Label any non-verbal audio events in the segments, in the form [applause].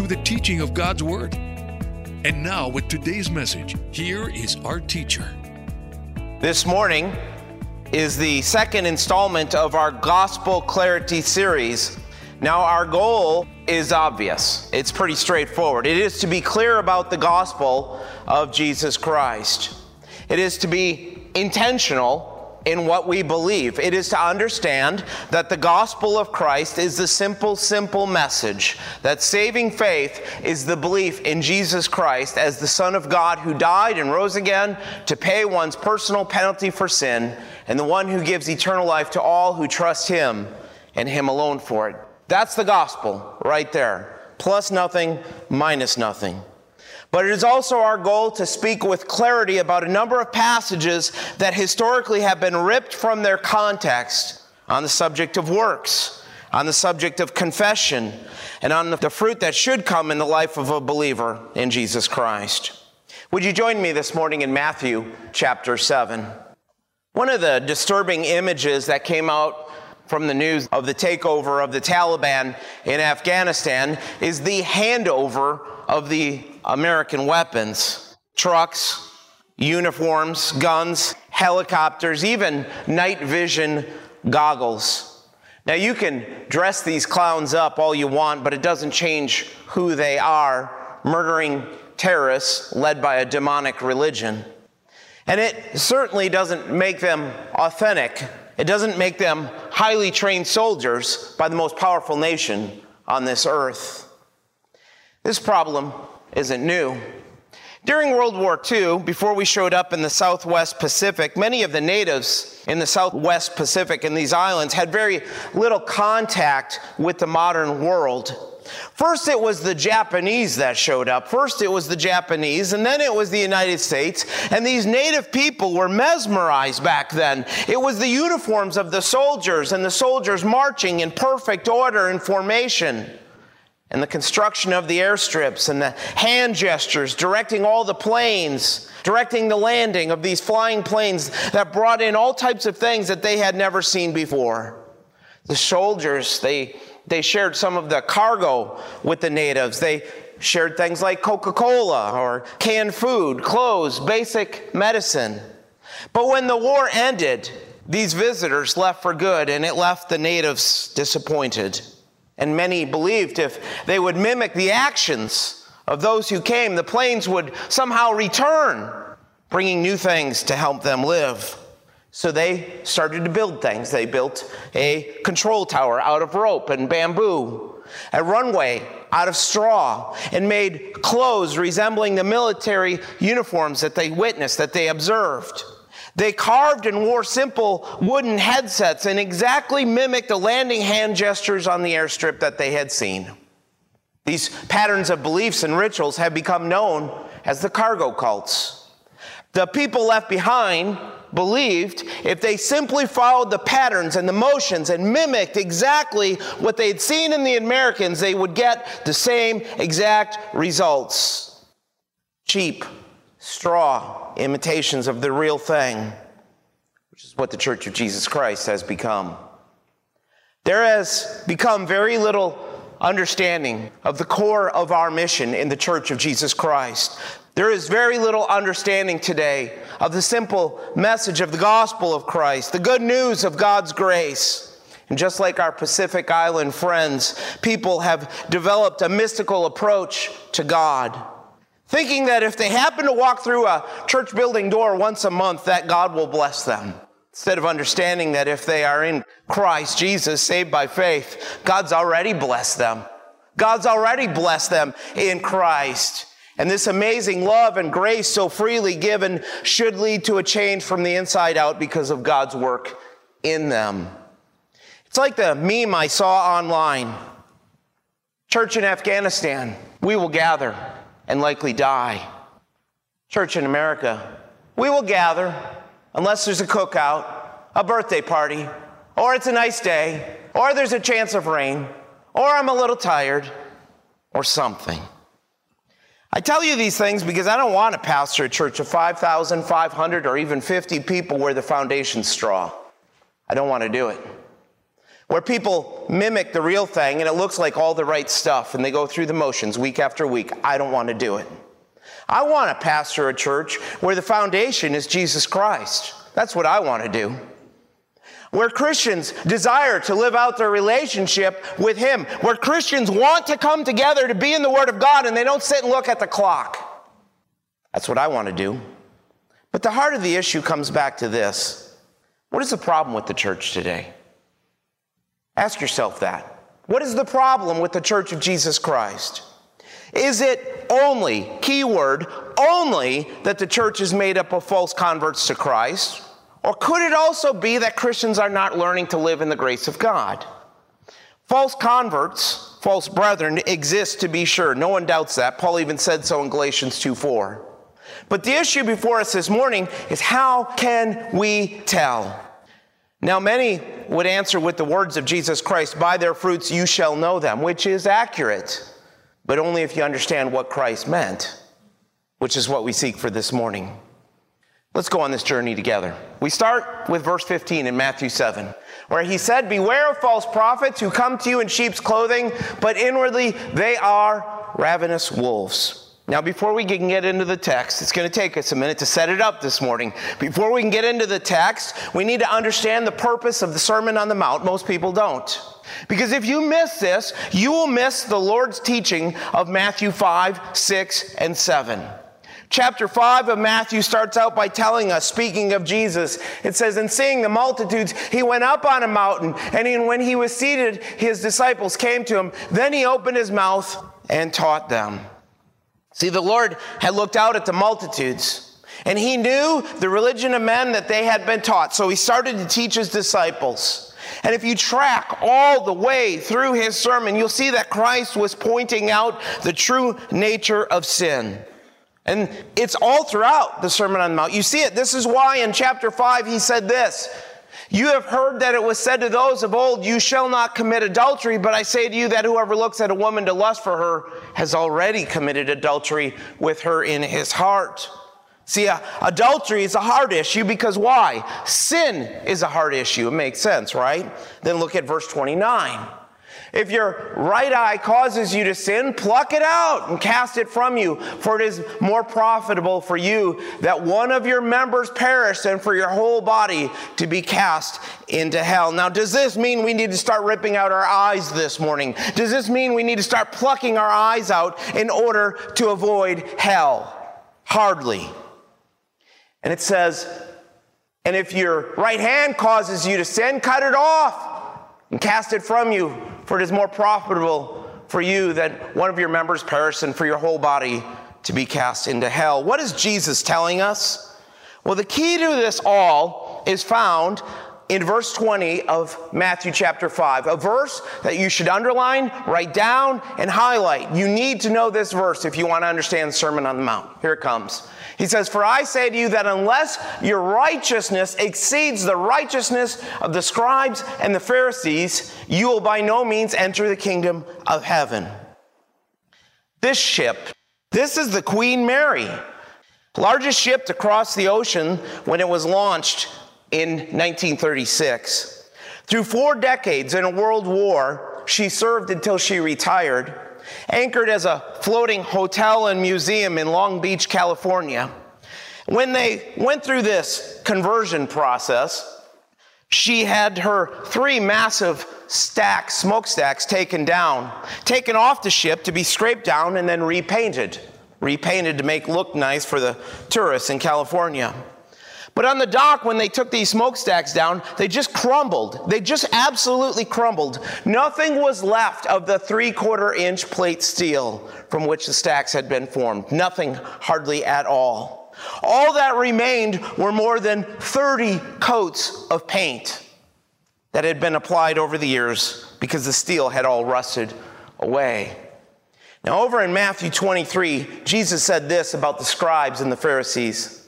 through the teaching of God's Word. And now, with today's message, here is our teacher. This morning is the second installment of our Gospel Clarity series. Now, our goal is obvious. It's pretty straightforward. It is to be clear about the gospel of Jesus Christ. It is to be intentional in what we believe. It is to understand that the gospel of Christ is the simple, simple message that saving faith is the belief in Jesus Christ as the Son of God who died and rose again to pay one's personal penalty for sin, and the one who gives eternal life to all who trust Him and Him alone for it. That's the gospel right there. Plus nothing, minus nothing. But it is also our goal to speak with clarity about a number of passages that historically have been ripped from their context on the subject of works, on the subject of confession, and on the fruit that should come in the life of a believer in Jesus Christ. Would you join me this morning in Matthew chapter 7? One of the disturbing images that came out from the news of the takeover of the Taliban in Afghanistan is the handover of the American weapons trucks, uniforms, guns, helicopters, even night vision goggles. Now, you can dress these clowns up all you want, but it doesn't change who they are murdering terrorists led by a demonic religion. And it certainly doesn't make them authentic. It doesn't make them highly trained soldiers by the most powerful nation on this earth. This problem isn't new. During World War II, before we showed up in the Southwest Pacific, many of the natives in the Southwest Pacific in these islands had very little contact with the modern world. First, it was the Japanese that showed up. First, it was the Japanese, and then it was the United States. And these native people were mesmerized back then. It was the uniforms of the soldiers and the soldiers marching in perfect order and formation and the construction of the airstrips and the hand gestures directing all the planes, directing the landing of these flying planes that brought in all types of things that they had never seen before. The soldiers, they, they shared some of the cargo with the natives. They shared things like Coca Cola or canned food, clothes, basic medicine. But when the war ended, these visitors left for good and it left the natives disappointed. And many believed if they would mimic the actions of those who came, the planes would somehow return, bringing new things to help them live. So they started to build things. They built a control tower out of rope and bamboo, a runway out of straw, and made clothes resembling the military uniforms that they witnessed, that they observed. They carved and wore simple wooden headsets and exactly mimicked the landing hand gestures on the airstrip that they had seen. These patterns of beliefs and rituals have become known as the cargo cults. The people left behind believed if they simply followed the patterns and the motions and mimicked exactly what they'd seen in the Americans, they would get the same exact results. Cheap, straw imitations of the real thing, which is what the Church of Jesus Christ has become. There has become very little understanding of the core of our mission in the Church of Jesus Christ. There is very little understanding today of the simple message of the gospel of Christ, the good news of God's grace. And just like our Pacific Island friends, people have developed a mystical approach to God thinking that if they happen to walk through a church building door once a month, that God will bless them. Instead of understanding that if they are in Christ Jesus, saved by faith, God's already blessed them. God's already blessed them in Christ. And this amazing love and grace so freely given should lead to a change from the inside out because of God's work in them. It's like the meme I saw online. Church in Afghanistan, we will gather and likely die. Church in America, we will gather unless there's a cookout, a birthday party, or it's a nice day, or there's a chance of rain, or I'm a little tired, or something. I tell you these things because I don't want to pastor a church of 5,500 or even 50 people where the foundation's straw. I don't want to do it. Where people mimic the real thing and it looks like all the right stuff and they go through the motions week after week. I don't want to do it. I want to pastor a church where the foundation is Jesus Christ. That's what I want to do where Christians desire to live out their relationship with Him, where Christians want to come together to be in the Word of God and they don't sit and look at the clock. That's what I want to do. But the heart of the issue comes back to this What is the problem with the church today? Ask yourself that. What is the problem with the church of Jesus Christ? Is it only, keyword, only that the church is made up of false converts to Christ? Or could it also be that Christians are not learning to live in the grace of God? False converts, false brethren, exist to be sure. No one doubts that. Paul even said so in Galatians 2 4. But the issue before us this morning is how can we tell? Now, many would answer with the words of Jesus Christ, By their fruits you shall know them, which is accurate, but only if you understand what Christ meant, which is what we seek for this morning. Let's go on this journey together. We start with verse 15 in Matthew 7, where he said, Beware of false prophets who come to you in sheep's clothing, but inwardly they are ravenous wolves. Now, before we can get into the text, it's going to take us a minute to set it up this morning. Before we can get into the text, we need to understand the purpose of the Sermon on the Mount. Most people don't. Because if you miss this, you will miss the Lord's teaching of Matthew 5, 6, and 7. Chapter 5 of Matthew starts out by telling us, speaking of Jesus, it says, And seeing the multitudes, he went up on a mountain, and when he was seated, his disciples came to him. Then he opened his mouth and taught them. See, the Lord had looked out at the multitudes, and he knew the religion of men that they had been taught. So he started to teach his disciples. And if you track all the way through his sermon, you'll see that Christ was pointing out the true nature of sin. And it's all throughout the Sermon on the Mount. You see it. This is why in chapter 5 he said this You have heard that it was said to those of old, You shall not commit adultery, but I say to you that whoever looks at a woman to lust for her has already committed adultery with her in his heart. See, uh, adultery is a hard issue because why? Sin is a hard issue. It makes sense, right? Then look at verse 29. If your right eye causes you to sin, pluck it out and cast it from you, for it is more profitable for you that one of your members perish than for your whole body to be cast into hell. Now, does this mean we need to start ripping out our eyes this morning? Does this mean we need to start plucking our eyes out in order to avoid hell? Hardly. And it says, and if your right hand causes you to sin, cut it off and cast it from you, for it is more profitable for you that one of your members perish and for your whole body to be cast into hell. What is Jesus telling us? Well, the key to this all is found in verse 20 of Matthew chapter 5, a verse that you should underline, write down, and highlight. You need to know this verse if you want to understand the Sermon on the Mount. Here it comes. He says, For I say to you that unless your righteousness exceeds the righteousness of the scribes and the Pharisees, you will by no means enter the kingdom of heaven. This ship, this is the Queen Mary, largest ship to cross the ocean when it was launched in 1936. Through four decades in a world war, she served until she retired, anchored as a floating hotel and museum in Long Beach, California. When they went through this conversion process, she had her three massive stacks, smokestacks taken down, taken off the ship to be scraped down and then repainted. Repainted to make look nice for the tourists in California. But on the dock, when they took these smokestacks down, they just crumbled. They just absolutely crumbled. Nothing was left of the three quarter inch plate steel from which the stacks had been formed. Nothing, hardly at all. All that remained were more than 30 coats of paint that had been applied over the years because the steel had all rusted away. Now, over in Matthew 23, Jesus said this about the scribes and the Pharisees.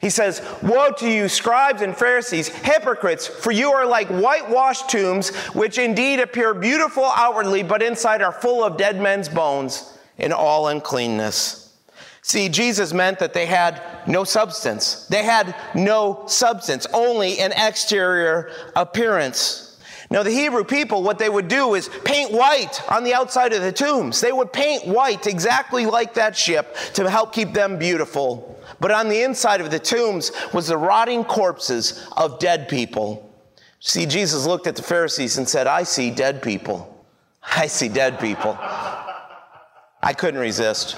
He says, Woe to you, scribes and Pharisees, hypocrites, for you are like whitewashed tombs, which indeed appear beautiful outwardly, but inside are full of dead men's bones and all uncleanness. See, Jesus meant that they had no substance. They had no substance, only an exterior appearance. Now, the Hebrew people, what they would do is paint white on the outside of the tombs. They would paint white exactly like that ship to help keep them beautiful. But on the inside of the tombs was the rotting corpses of dead people. See, Jesus looked at the Pharisees and said, I see dead people. I see dead people. I couldn't resist.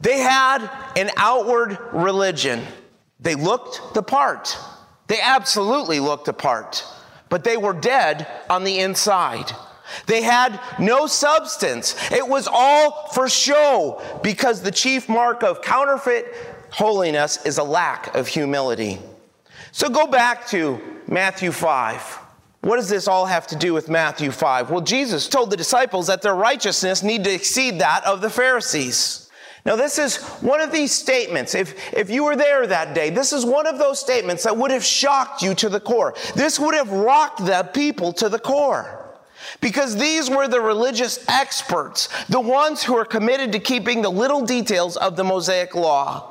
They had an outward religion. They looked the part. They absolutely looked the part but they were dead on the inside. They had no substance. It was all for show because the chief mark of counterfeit holiness is a lack of humility. So go back to Matthew 5. What does this all have to do with Matthew 5? Well, Jesus told the disciples that their righteousness need to exceed that of the Pharisees. Now, this is one of these statements. If, if you were there that day, this is one of those statements that would have shocked you to the core. This would have rocked the people to the core. Because these were the religious experts, the ones who are committed to keeping the little details of the Mosaic law.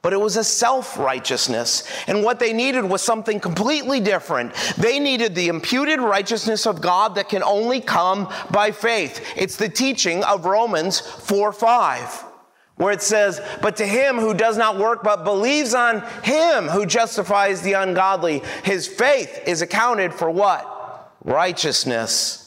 But it was a self righteousness. And what they needed was something completely different. They needed the imputed righteousness of God that can only come by faith. It's the teaching of Romans 4 5 where it says, But to him who does not work but believes on him who justifies the ungodly, his faith is accounted for what? Righteousness.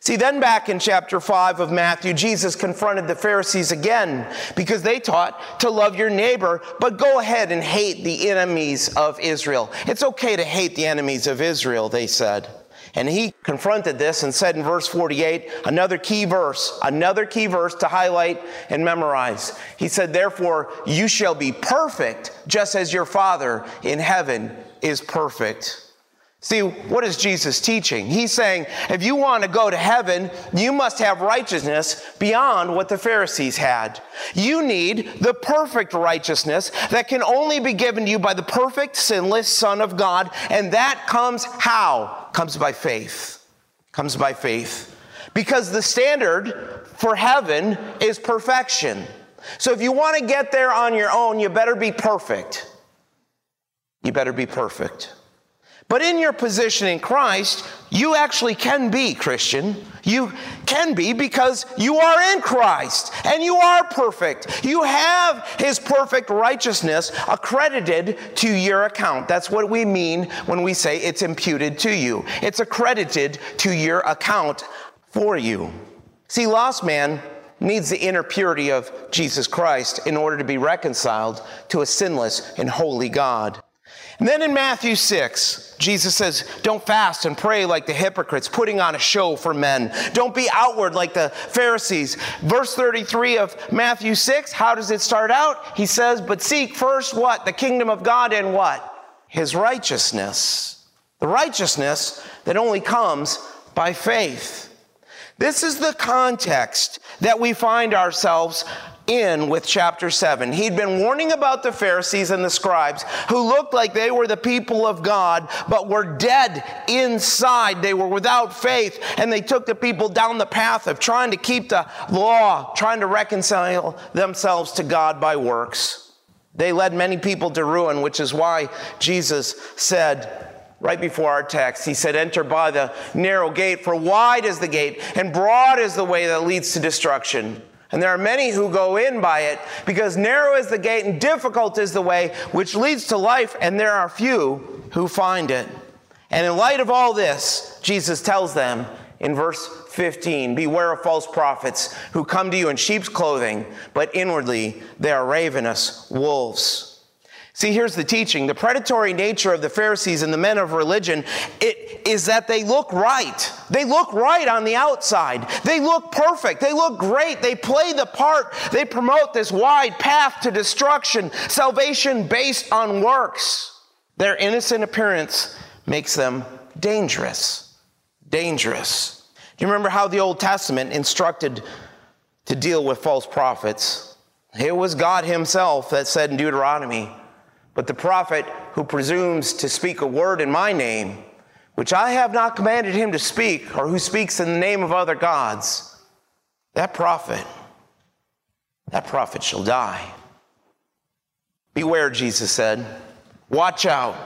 See, then back in chapter 5 of Matthew, Jesus confronted the Pharisees again because they taught to love your neighbor, but go ahead and hate the enemies of Israel. It's okay to hate the enemies of Israel, they said. And he confronted this and said in verse 48, another key verse, another key verse to highlight and memorize. He said, Therefore, you shall be perfect, just as your Father in heaven is perfect. See, what is Jesus teaching? He's saying, if you want to go to heaven, you must have righteousness beyond what the Pharisees had. You need the perfect righteousness that can only be given to you by the perfect, sinless Son of God. And that comes how? Comes by faith. Comes by faith. Because the standard for heaven is perfection. So if you want to get there on your own, you better be perfect. You better be perfect. But in your position in Christ, you actually can be Christian. You can be because you are in Christ and you are perfect. You have His perfect righteousness accredited to your account. That's what we mean when we say it's imputed to you. It's accredited to your account for you. See, lost man needs the inner purity of Jesus Christ in order to be reconciled to a sinless and holy God. And then in Matthew 6, Jesus says, Don't fast and pray like the hypocrites, putting on a show for men. Don't be outward like the Pharisees. Verse 33 of Matthew 6, how does it start out? He says, But seek first what? The kingdom of God and what? His righteousness. The righteousness that only comes by faith. This is the context that we find ourselves in with chapter 7. He'd been warning about the Pharisees and the scribes who looked like they were the people of God, but were dead inside. They were without faith, and they took the people down the path of trying to keep the law, trying to reconcile themselves to God by works. They led many people to ruin, which is why Jesus said, right before our text. He said, Enter by the narrow gate, for wide is the gate, and broad is the way that leads to destruction and there are many who go in by it because narrow is the gate and difficult is the way which leads to life, and there are few who find it. And in light of all this, Jesus tells them in verse 15 Beware of false prophets who come to you in sheep's clothing, but inwardly they are ravenous wolves. See, here's the teaching. The predatory nature of the Pharisees and the men of religion it, is that they look right. They look right on the outside. They look perfect. They look great. They play the part. They promote this wide path to destruction, salvation based on works. Their innocent appearance makes them dangerous. Dangerous. Do you remember how the Old Testament instructed to deal with false prophets. It was God Himself that said in Deuteronomy, But the prophet who presumes to speak a word in my name, which I have not commanded him to speak, or who speaks in the name of other gods, that prophet, that prophet shall die. Beware, Jesus said. Watch out.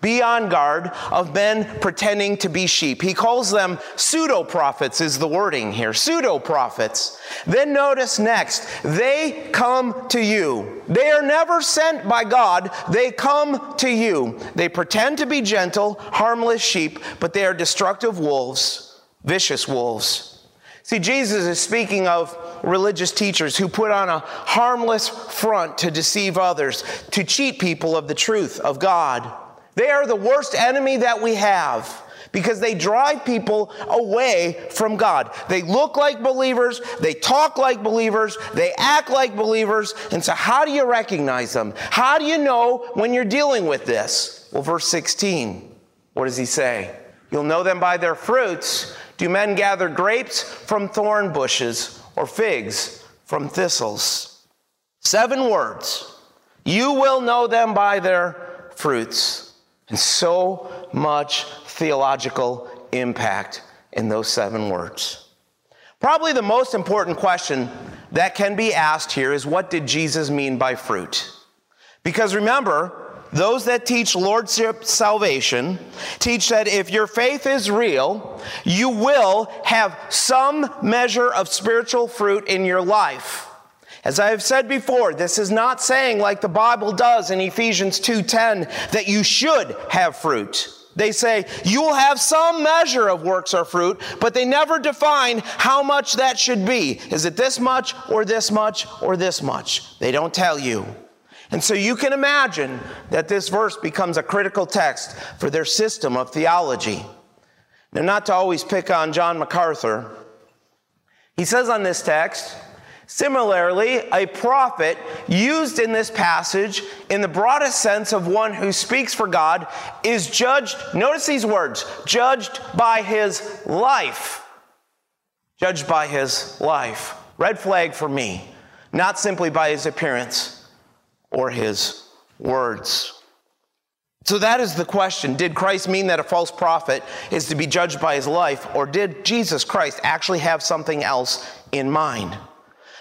Be on guard of men pretending to be sheep. He calls them pseudo prophets, is the wording here. Pseudo prophets. Then notice next, they come to you. They are never sent by God, they come to you. They pretend to be gentle, harmless sheep, but they are destructive wolves, vicious wolves. See, Jesus is speaking of religious teachers who put on a harmless front to deceive others, to cheat people of the truth of God. They are the worst enemy that we have because they drive people away from God. They look like believers, they talk like believers, they act like believers. And so, how do you recognize them? How do you know when you're dealing with this? Well, verse 16, what does he say? You'll know them by their fruits. Do men gather grapes from thorn bushes or figs from thistles? Seven words. You will know them by their fruits. And so much theological impact in those seven words. Probably the most important question that can be asked here is what did Jesus mean by fruit? Because remember, those that teach lordship salvation teach that if your faith is real, you will have some measure of spiritual fruit in your life. As I have said before, this is not saying like the Bible does in Ephesians 2:10 that you should have fruit. They say you will have some measure of works or fruit, but they never define how much that should be. Is it this much or this much or this much? They don't tell you. And so you can imagine that this verse becomes a critical text for their system of theology. Now, not to always pick on John MacArthur, he says on this text, Similarly, a prophet used in this passage in the broadest sense of one who speaks for God is judged, notice these words, judged by his life. Judged by his life. Red flag for me, not simply by his appearance or his words. So that is the question. Did Christ mean that a false prophet is to be judged by his life, or did Jesus Christ actually have something else in mind?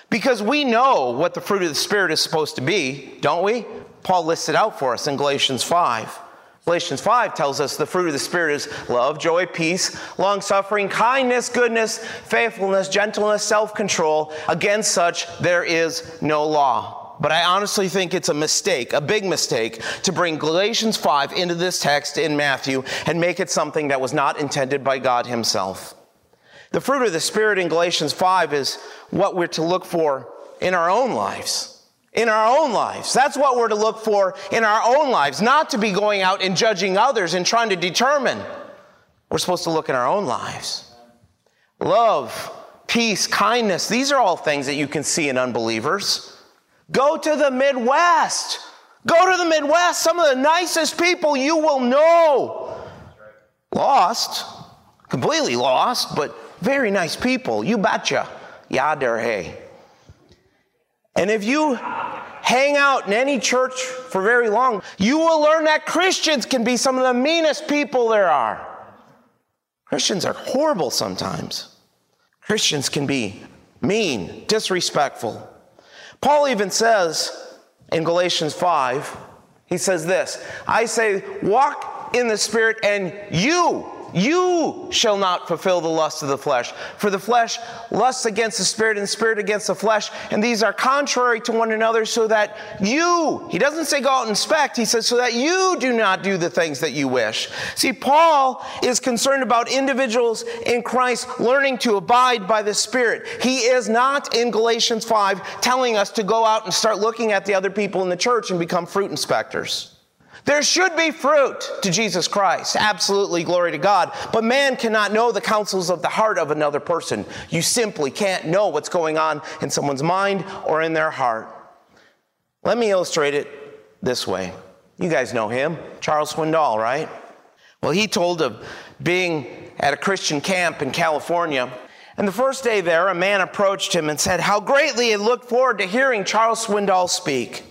Because we know what the fruit of the Spirit is supposed to be, don't we? Paul lists it out for us in Galatians 5. Galatians 5 tells us the fruit of the Spirit is love, joy, peace, long suffering, kindness, goodness, faithfulness, gentleness, self control. Against such there is no law. But I honestly think it's a mistake, a big mistake, to bring Galatians 5 into this text in Matthew and make it something that was not intended by God Himself. The fruit of the Spirit in Galatians 5 is what we're to look for in our own lives. In our own lives. That's what we're to look for in our own lives, not to be going out and judging others and trying to determine. We're supposed to look in our own lives. Love, peace, kindness, these are all things that you can see in unbelievers. Go to the Midwest. Go to the Midwest. Some of the nicest people you will know. Lost, completely lost, but very nice people. You betcha. Yader hey. And if you hang out in any church for very long, you will learn that Christians can be some of the meanest people there are. Christians are horrible sometimes. Christians can be mean, disrespectful, Paul even says in Galatians 5, he says this I say, walk in the Spirit, and you you shall not fulfill the lust of the flesh. For the flesh lusts against the spirit, and the spirit against the flesh. And these are contrary to one another, so that you, he doesn't say go out and inspect, he says, so that you do not do the things that you wish. See, Paul is concerned about individuals in Christ learning to abide by the Spirit. He is not in Galatians 5 telling us to go out and start looking at the other people in the church and become fruit inspectors. There should be fruit to Jesus Christ. Absolutely, glory to God. But man cannot know the counsels of the heart of another person. You simply can't know what's going on in someone's mind or in their heart. Let me illustrate it this way. You guys know him, Charles Swindoll, right? Well, he told of being at a Christian camp in California, And the first day there, a man approached him and said how greatly he looked forward to hearing Charles Swindoll speak.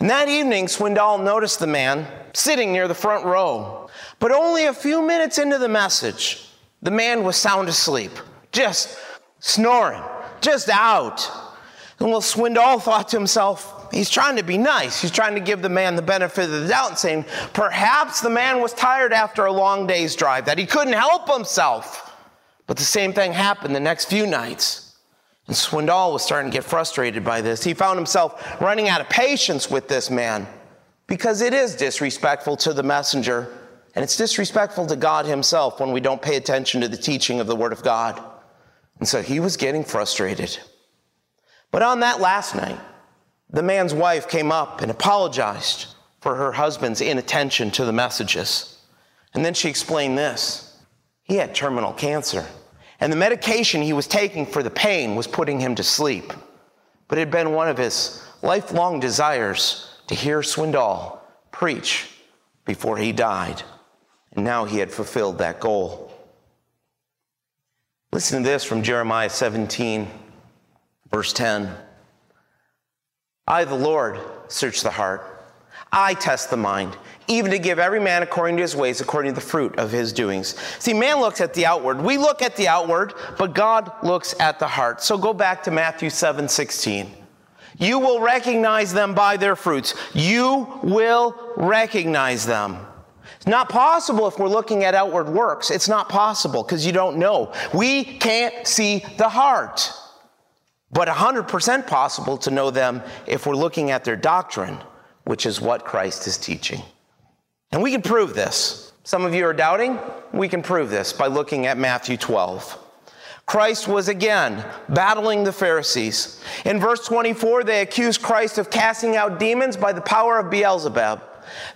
And that evening, Swindoll noticed the man sitting near the front row. But only a few minutes into the message, the man was sound asleep, just snoring, just out. And well, Swindoll thought to himself, he's trying to be nice. He's trying to give the man the benefit of the doubt, and saying, perhaps the man was tired after a long day's drive, that he couldn't help himself. But the same thing happened the next few nights. And Swindoll was starting to get frustrated by this. He found himself running out of patience with this man because it is disrespectful to the messenger and it's disrespectful to God Himself when we don't pay attention to the teaching of the Word of God. And so he was getting frustrated. But on that last night, the man's wife came up and apologized for her husband's inattention to the messages. And then she explained this he had terminal cancer. And the medication he was taking for the pain was putting him to sleep. But it had been one of his lifelong desires to hear Swindoll preach before he died. And now he had fulfilled that goal. Listen to this from Jeremiah 17, verse 10. I, the Lord, search the heart. I test the mind even to give every man according to his ways, according to the fruit of his doings. See, man looks at the outward. We look at the outward, but God looks at the heart. So go back to Matthew 7 16. You will recognize them by their fruits. You will recognize them. It's not possible if we're looking at outward works. It's not possible because you don't know. We can't see the heart. But 100% possible to know them if we're looking at their doctrine, which is what Christ is teaching. And we can prove this. Some of you are doubting. We can prove this by looking at Matthew 12. Christ was again battling the Pharisees. In verse 24, they accused Christ of casting out demons by the power of Beelzebub.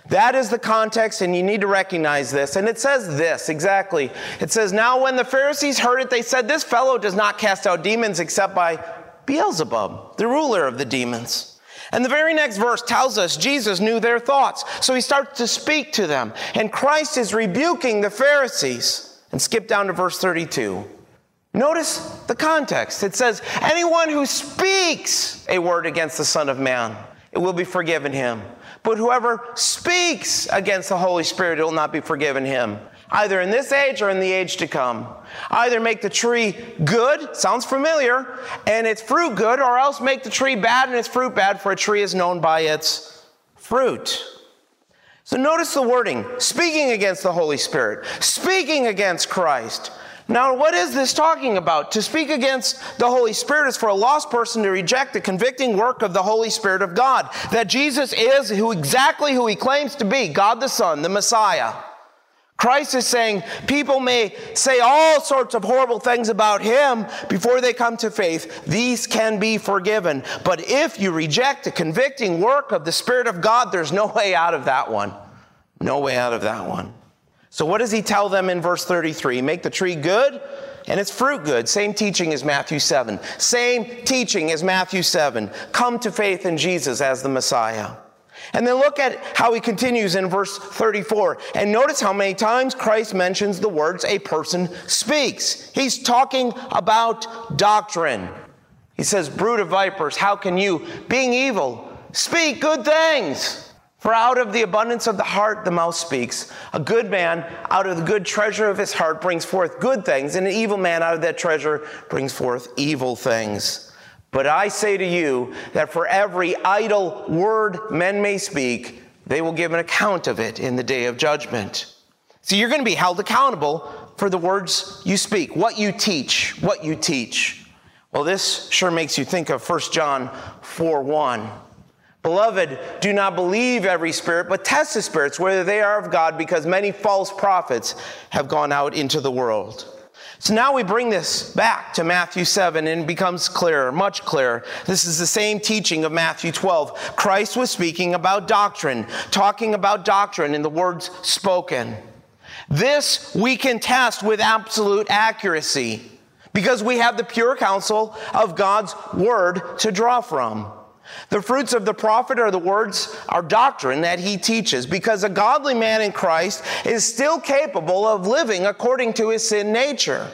That is the context, and you need to recognize this. And it says this exactly. It says, Now when the Pharisees heard it, they said, This fellow does not cast out demons except by Beelzebub, the ruler of the demons. And the very next verse tells us Jesus knew their thoughts. So he starts to speak to them. And Christ is rebuking the Pharisees. And skip down to verse 32. Notice the context. It says, Anyone who speaks a word against the Son of Man, it will be forgiven him. But whoever speaks against the Holy Spirit, it will not be forgiven him either in this age or in the age to come. Either make the tree good, sounds familiar, and its fruit good, or else make the tree bad and its fruit bad, for a tree is known by its fruit. So notice the wording speaking against the Holy Spirit, speaking against Christ. Now, what is this talking about? To speak against the Holy Spirit is for a lost person to reject the convicting work of the Holy Spirit of God. That Jesus is who exactly who he claims to be, God the Son, the Messiah. Christ is saying people may say all sorts of horrible things about him before they come to faith. These can be forgiven. But if you reject the convicting work of the Spirit of God, there's no way out of that one. No way out of that one. So, what does he tell them in verse 33? Make the tree good and its fruit good. Same teaching as Matthew 7. Same teaching as Matthew 7. Come to faith in Jesus as the Messiah. And then look at how he continues in verse 34. And notice how many times Christ mentions the words a person speaks. He's talking about doctrine. He says, Brood of vipers, how can you, being evil, speak good things? For out of the abundance of the heart the mouth speaks. A good man out of the good treasure of his heart brings forth good things, and an evil man out of that treasure brings forth evil things. But I say to you that for every idle word men may speak, they will give an account of it in the day of judgment. So you're going to be held accountable for the words you speak, what you teach, what you teach. Well, this sure makes you think of 1 John 4 1. Beloved, do not believe every spirit, but test the spirits, whether they are of God, because many false prophets have gone out into the world. So now we bring this back to Matthew 7 and it becomes clearer, much clearer. This is the same teaching of Matthew 12. Christ was speaking about doctrine, talking about doctrine in the words spoken. This we can test with absolute accuracy because we have the pure counsel of God's word to draw from. The fruits of the prophet are the words, our doctrine that he teaches, because a godly man in Christ is still capable of living according to his sin nature.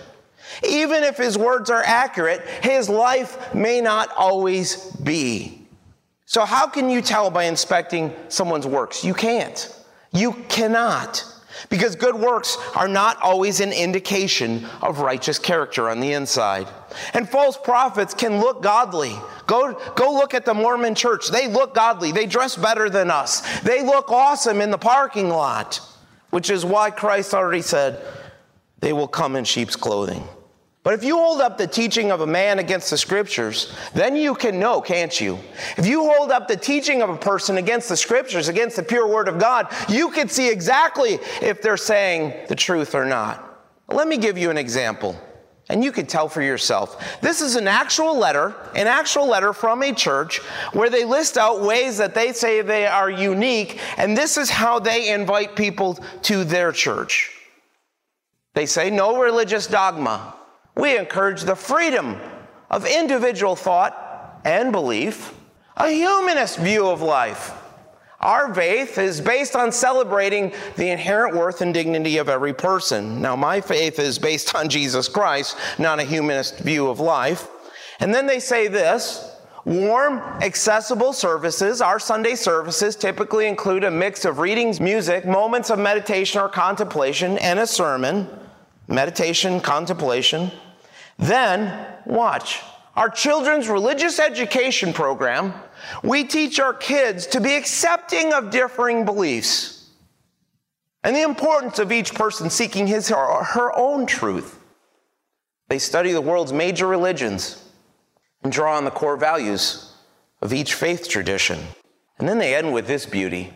Even if his words are accurate, his life may not always be. So, how can you tell by inspecting someone's works? You can't. You cannot. Because good works are not always an indication of righteous character on the inside. And false prophets can look godly. Go, go look at the Mormon church. They look godly. They dress better than us. They look awesome in the parking lot, which is why Christ already said, they will come in sheep's clothing. But if you hold up the teaching of a man against the scriptures, then you can know, can't you? If you hold up the teaching of a person against the scriptures, against the pure word of God, you can see exactly if they're saying the truth or not. Let me give you an example, and you can tell for yourself. This is an actual letter, an actual letter from a church where they list out ways that they say they are unique, and this is how they invite people to their church. They say no religious dogma. We encourage the freedom of individual thought and belief, a humanist view of life. Our faith is based on celebrating the inherent worth and dignity of every person. Now, my faith is based on Jesus Christ, not a humanist view of life. And then they say this warm, accessible services. Our Sunday services typically include a mix of readings, music, moments of meditation or contemplation, and a sermon meditation, contemplation. Then, watch, our children's religious education program, we teach our kids to be accepting of differing beliefs and the importance of each person seeking his or her own truth. They study the world's major religions and draw on the core values of each faith tradition. And then they end with this beauty.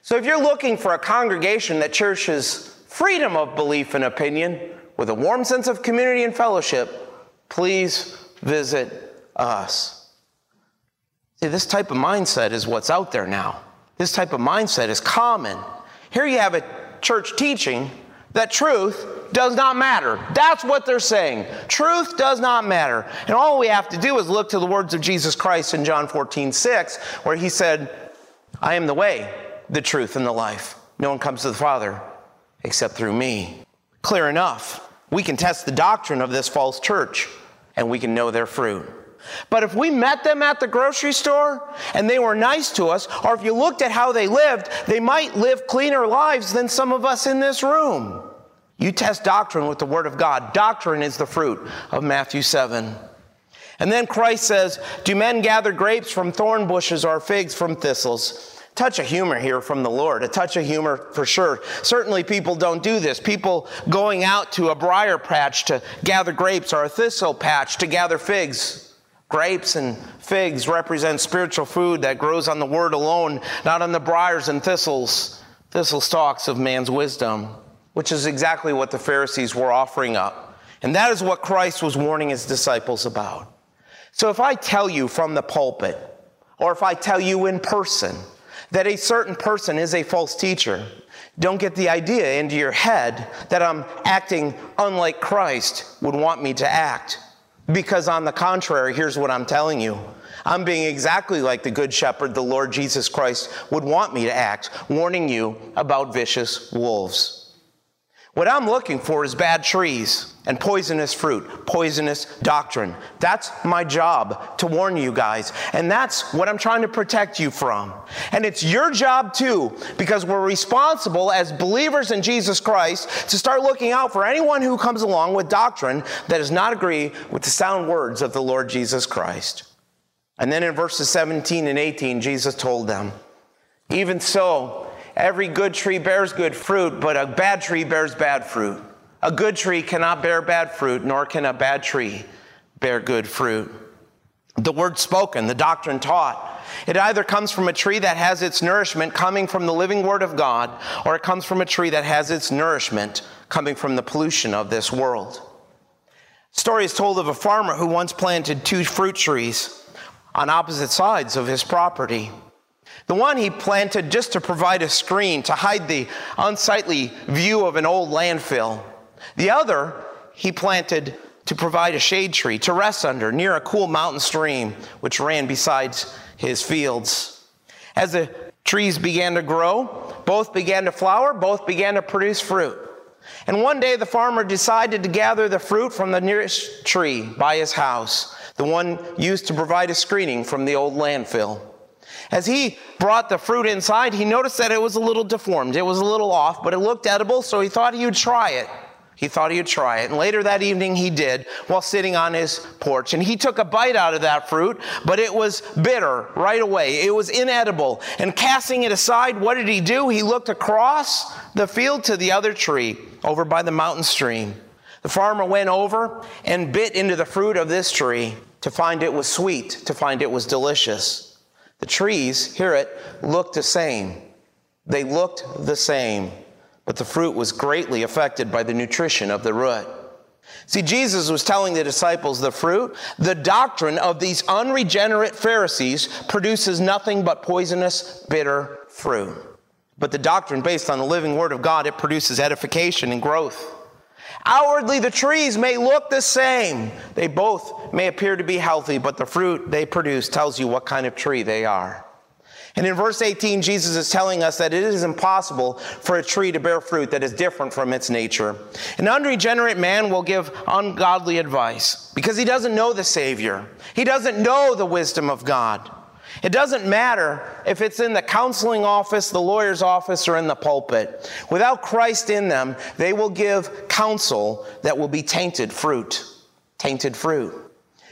So if you're looking for a congregation that cherishes freedom of belief and opinion with a warm sense of community and fellowship, please visit us. See, this type of mindset is what's out there now. This type of mindset is common. Here you have a church teaching that truth does not matter. That's what they're saying. Truth does not matter. And all we have to do is look to the words of Jesus Christ in John 14, 6, where he said, I am the way, the truth, and the life. No one comes to the Father except through me. Clear enough. We can test the doctrine of this false church and we can know their fruit. But if we met them at the grocery store and they were nice to us, or if you looked at how they lived, they might live cleaner lives than some of us in this room. You test doctrine with the Word of God. Doctrine is the fruit of Matthew 7. And then Christ says, Do men gather grapes from thorn bushes or figs from thistles? Touch of humor here from the Lord, a touch of humor for sure. Certainly, people don't do this. People going out to a briar patch to gather grapes or a thistle patch to gather figs. Grapes and figs represent spiritual food that grows on the word alone, not on the briars and thistles, thistle stalks of man's wisdom, which is exactly what the Pharisees were offering up. And that is what Christ was warning his disciples about. So if I tell you from the pulpit, or if I tell you in person, that a certain person is a false teacher. Don't get the idea into your head that I'm acting unlike Christ would want me to act. Because, on the contrary, here's what I'm telling you I'm being exactly like the Good Shepherd, the Lord Jesus Christ, would want me to act, warning you about vicious wolves. What I'm looking for is bad trees and poisonous fruit, poisonous doctrine. That's my job to warn you guys. And that's what I'm trying to protect you from. And it's your job too, because we're responsible as believers in Jesus Christ to start looking out for anyone who comes along with doctrine that does not agree with the sound words of the Lord Jesus Christ. And then in verses 17 and 18, Jesus told them, Even so, Every good tree bears good fruit, but a bad tree bears bad fruit. A good tree cannot bear bad fruit, nor can a bad tree bear good fruit. The word spoken, the doctrine taught, it either comes from a tree that has its nourishment coming from the living word of God, or it comes from a tree that has its nourishment coming from the pollution of this world. story is told of a farmer who once planted two fruit trees on opposite sides of his property. The one he planted just to provide a screen to hide the unsightly view of an old landfill. The other he planted to provide a shade tree to rest under near a cool mountain stream which ran beside his fields. As the trees began to grow, both began to flower, both began to produce fruit. And one day the farmer decided to gather the fruit from the nearest tree by his house, the one used to provide a screening from the old landfill. As he brought the fruit inside, he noticed that it was a little deformed. It was a little off, but it looked edible, so he thought he would try it. He thought he would try it. And later that evening he did while sitting on his porch. And he took a bite out of that fruit, but it was bitter right away. It was inedible. And casting it aside, what did he do? He looked across the field to the other tree over by the mountain stream. The farmer went over and bit into the fruit of this tree to find it was sweet, to find it was delicious. The trees, hear it, looked the same. They looked the same but the fruit was greatly affected by the nutrition of the root. See, Jesus was telling the disciples the fruit, the doctrine of these unregenerate Pharisees produces nothing but poisonous, bitter fruit. But the doctrine based on the living word of God, it produces edification and growth. Outwardly, the trees may look the same. They both may appear to be healthy, but the fruit they produce tells you what kind of tree they are. And in verse 18, Jesus is telling us that it is impossible for a tree to bear fruit that is different from its nature. An unregenerate man will give ungodly advice because he doesn't know the Savior. He doesn't know the wisdom of God. It doesn't matter if it's in the counseling office, the lawyer's office, or in the pulpit. Without Christ in them, they will give counsel that will be tainted fruit. Tainted fruit.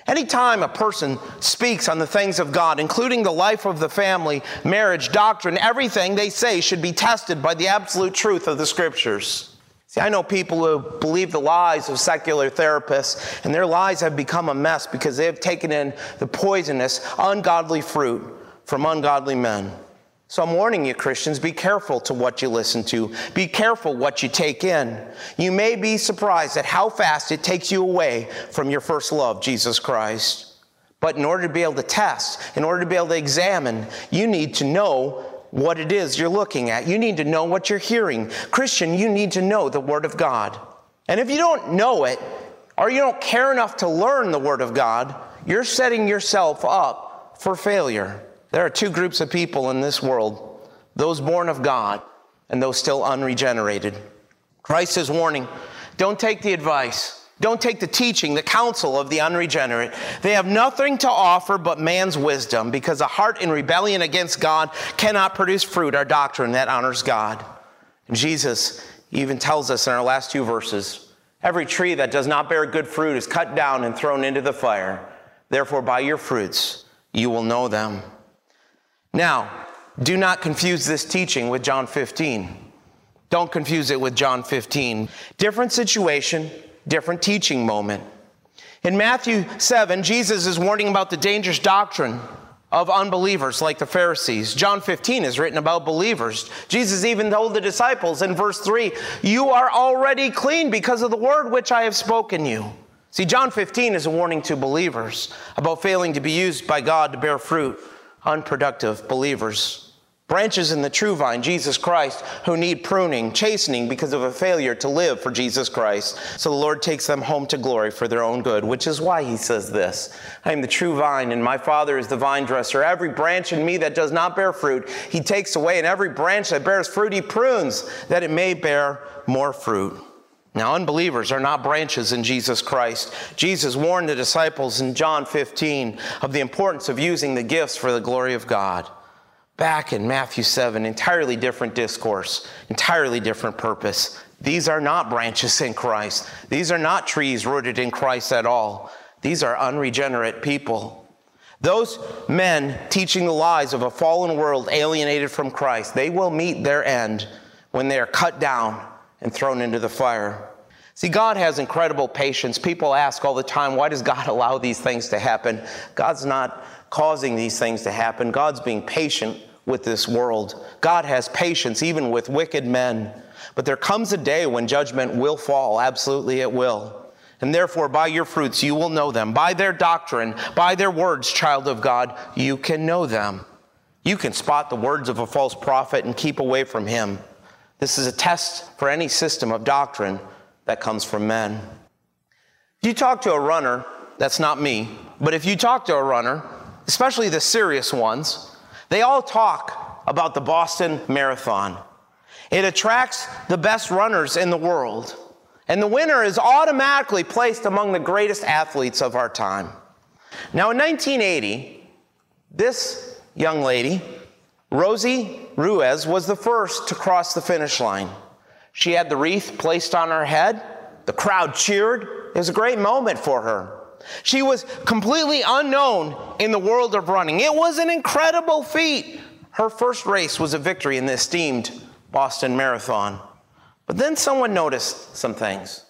Anytime a person speaks on the things of God, including the life of the family, marriage, doctrine, everything they say should be tested by the absolute truth of the scriptures. See, I know people who believe the lies of secular therapists, and their lives have become a mess because they have taken in the poisonous, ungodly fruit from ungodly men. So I'm warning you, Christians, be careful to what you listen to. Be careful what you take in. You may be surprised at how fast it takes you away from your first love, Jesus Christ. But in order to be able to test, in order to be able to examine, you need to know what it is you're looking at. You need to know what you're hearing. Christian, you need to know the Word of God. And if you don't know it, or you don't care enough to learn the Word of God, you're setting yourself up for failure. There are two groups of people in this world those born of God and those still unregenerated. Christ is warning don't take the advice. Don't take the teaching, the counsel of the unregenerate. They have nothing to offer but man's wisdom because a heart in rebellion against God cannot produce fruit or doctrine that honors God. And Jesus even tells us in our last two verses every tree that does not bear good fruit is cut down and thrown into the fire. Therefore, by your fruits you will know them. Now, do not confuse this teaching with John 15. Don't confuse it with John 15. Different situation, different teaching moment. In Matthew 7, Jesus is warning about the dangerous doctrine of unbelievers like the Pharisees. John 15 is written about believers. Jesus even told the disciples in verse 3, You are already clean because of the word which I have spoken you. See, John 15 is a warning to believers about failing to be used by God to bear fruit unproductive believers. Branches in the true vine, Jesus Christ, who need pruning, chastening because of a failure to live for Jesus Christ. So the Lord takes them home to glory for their own good, which is why he says this I am the true vine, and my Father is the vine dresser. Every branch in me that does not bear fruit, he takes away, and every branch that bears fruit, he prunes, that it may bear more fruit. Now, unbelievers are not branches in Jesus Christ. Jesus warned the disciples in John 15 of the importance of using the gifts for the glory of God. Back in Matthew 7, entirely different discourse, entirely different purpose. These are not branches in Christ. These are not trees rooted in Christ at all. These are unregenerate people. Those men teaching the lies of a fallen world alienated from Christ, they will meet their end when they are cut down and thrown into the fire. See, God has incredible patience. People ask all the time, why does God [laughs] allow these things to happen? God's not causing these things to happen. God's being patient with this world. God has patience even with wicked men. But there comes a day when judgment will fall. Absolutely, it will. And therefore, by your fruits, you will know them. By their doctrine, by their words, child of God, you can know them. You can spot the words of a false prophet and keep away from him. This is a test for any system of doctrine that comes from men. If you talk to a runner, that's not me, but if you talk to a runner, especially the serious ones, they all talk about the Boston Marathon. It attracts the best runners in the world. And the winner is automatically placed among the greatest athletes of our time. Now, in 1980, this young lady, Rosie Ruiz, was the first to cross the finish line. She had the wreath placed on her head. The crowd cheered. It was a great moment for her. She was completely unknown in the world of running. It was an incredible feat. Her first race was a victory in the esteemed Boston Marathon. But then someone noticed some things.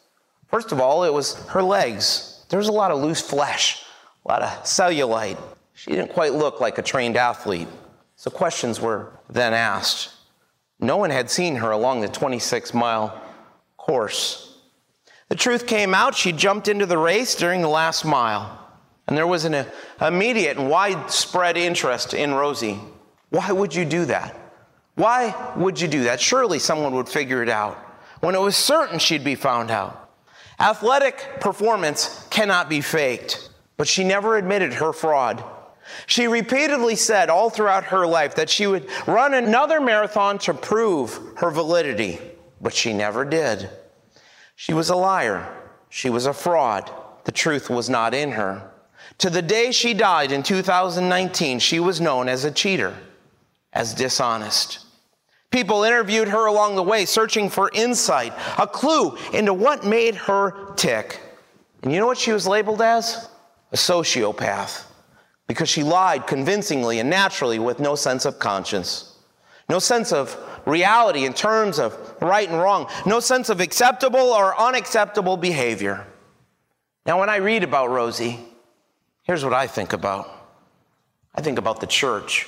First of all, it was her legs. There was a lot of loose flesh, a lot of cellulite. She didn't quite look like a trained athlete. So questions were then asked. No one had seen her along the 26 mile course. The truth came out. She jumped into the race during the last mile. And there was an uh, immediate and widespread interest in Rosie. Why would you do that? Why would you do that? Surely someone would figure it out when it was certain she'd be found out. Athletic performance cannot be faked, but she never admitted her fraud. She repeatedly said all throughout her life that she would run another marathon to prove her validity, but she never did. She was a liar. She was a fraud. The truth was not in her. To the day she died in 2019, she was known as a cheater, as dishonest. People interviewed her along the way, searching for insight, a clue into what made her tick. And you know what she was labeled as? A sociopath because she lied convincingly and naturally with no sense of conscience, no sense of reality in terms of right and wrong, no sense of acceptable or unacceptable behavior. Now, when I read about Rosie, here's what I think about I think about the church.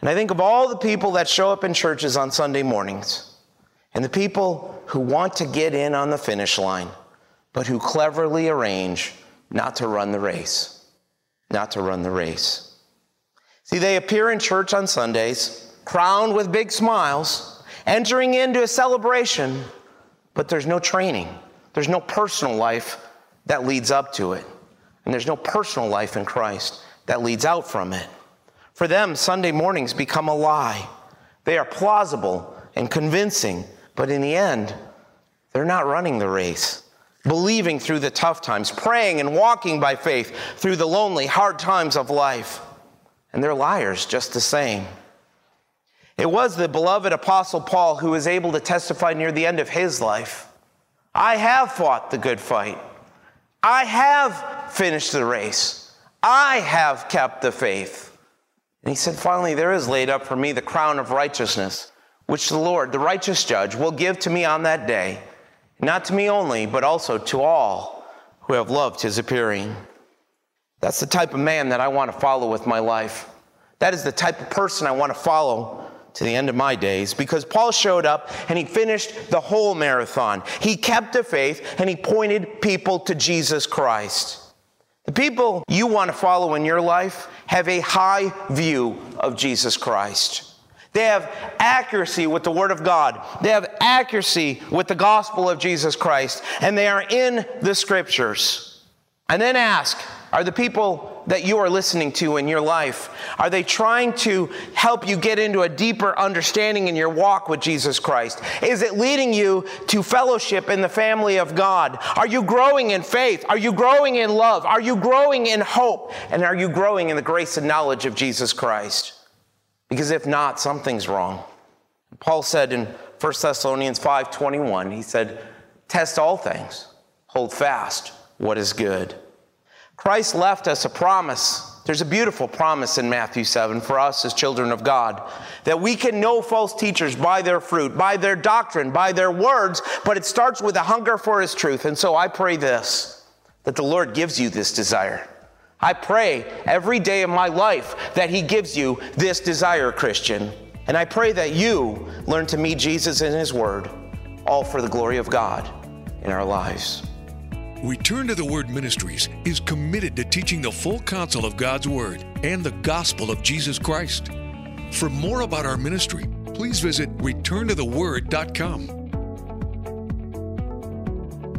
And I think of all the people that show up in churches on Sunday mornings and the people who want to get in on the finish line, but who cleverly arrange not to run the race not to run the race. See, they appear in church on Sundays, crowned with big smiles, entering into a celebration, but there's no training. There's no personal life that leads up to it. And there's no personal life in Christ that leads out from it. For them, Sunday mornings become a lie. They are plausible and convincing, but in the end, they're not running the race believing through the tough times, praying and walking by faith through the lonely, hard times of life. And they're liars just the same. It was the beloved Apostle Paul who was able to testify near the end of his life I have fought the good fight, I have finished the race, I have kept the faith. And he said, Finally, there is laid up for me the crown of righteousness, which the Lord, the righteous judge, will give to me on that day not to me only, but also to all who have loved his appearing. That's the type of man that I want to follow with my life. That is the type of person I want to follow to the end of my days because Paul showed up and he finished the whole marathon. He kept the faith and he pointed people to Jesus Christ. The people you want to follow in your life have a high view of Jesus Christ. They have accuracy with the Word of God. They have accuracy with the gospel of Jesus Christ. And they are in the Scriptures. And then ask Are the people that you are listening to in your life, are they trying to help you get into a deeper understanding in your walk with Jesus Christ? Is it leading you to fellowship in the family of God? Are you growing in faith? Are you growing in love? Are you growing in hope? And are you growing in the grace and knowledge of Jesus Christ? Because if not, something's wrong. Paul said in 1 Thessalonians 5:21, he said, "Test all things, hold fast what is good." Christ left us a promise. There's a beautiful promise in Matthew 7 for us as children of God that we can know false teachers by their fruit, by their doctrine, by their words, but it starts with a hunger for his truth. And so I pray this that the Lord gives you this desire I pray every day of my life that He gives you this desire, Christian. And I pray that you learn to meet Jesus in His Word, all for the glory of God in our lives. Return to the Word Ministries is committed to teaching the full counsel of God's Word and the gospel of Jesus Christ. For more about our ministry, please visit returntotheword.com.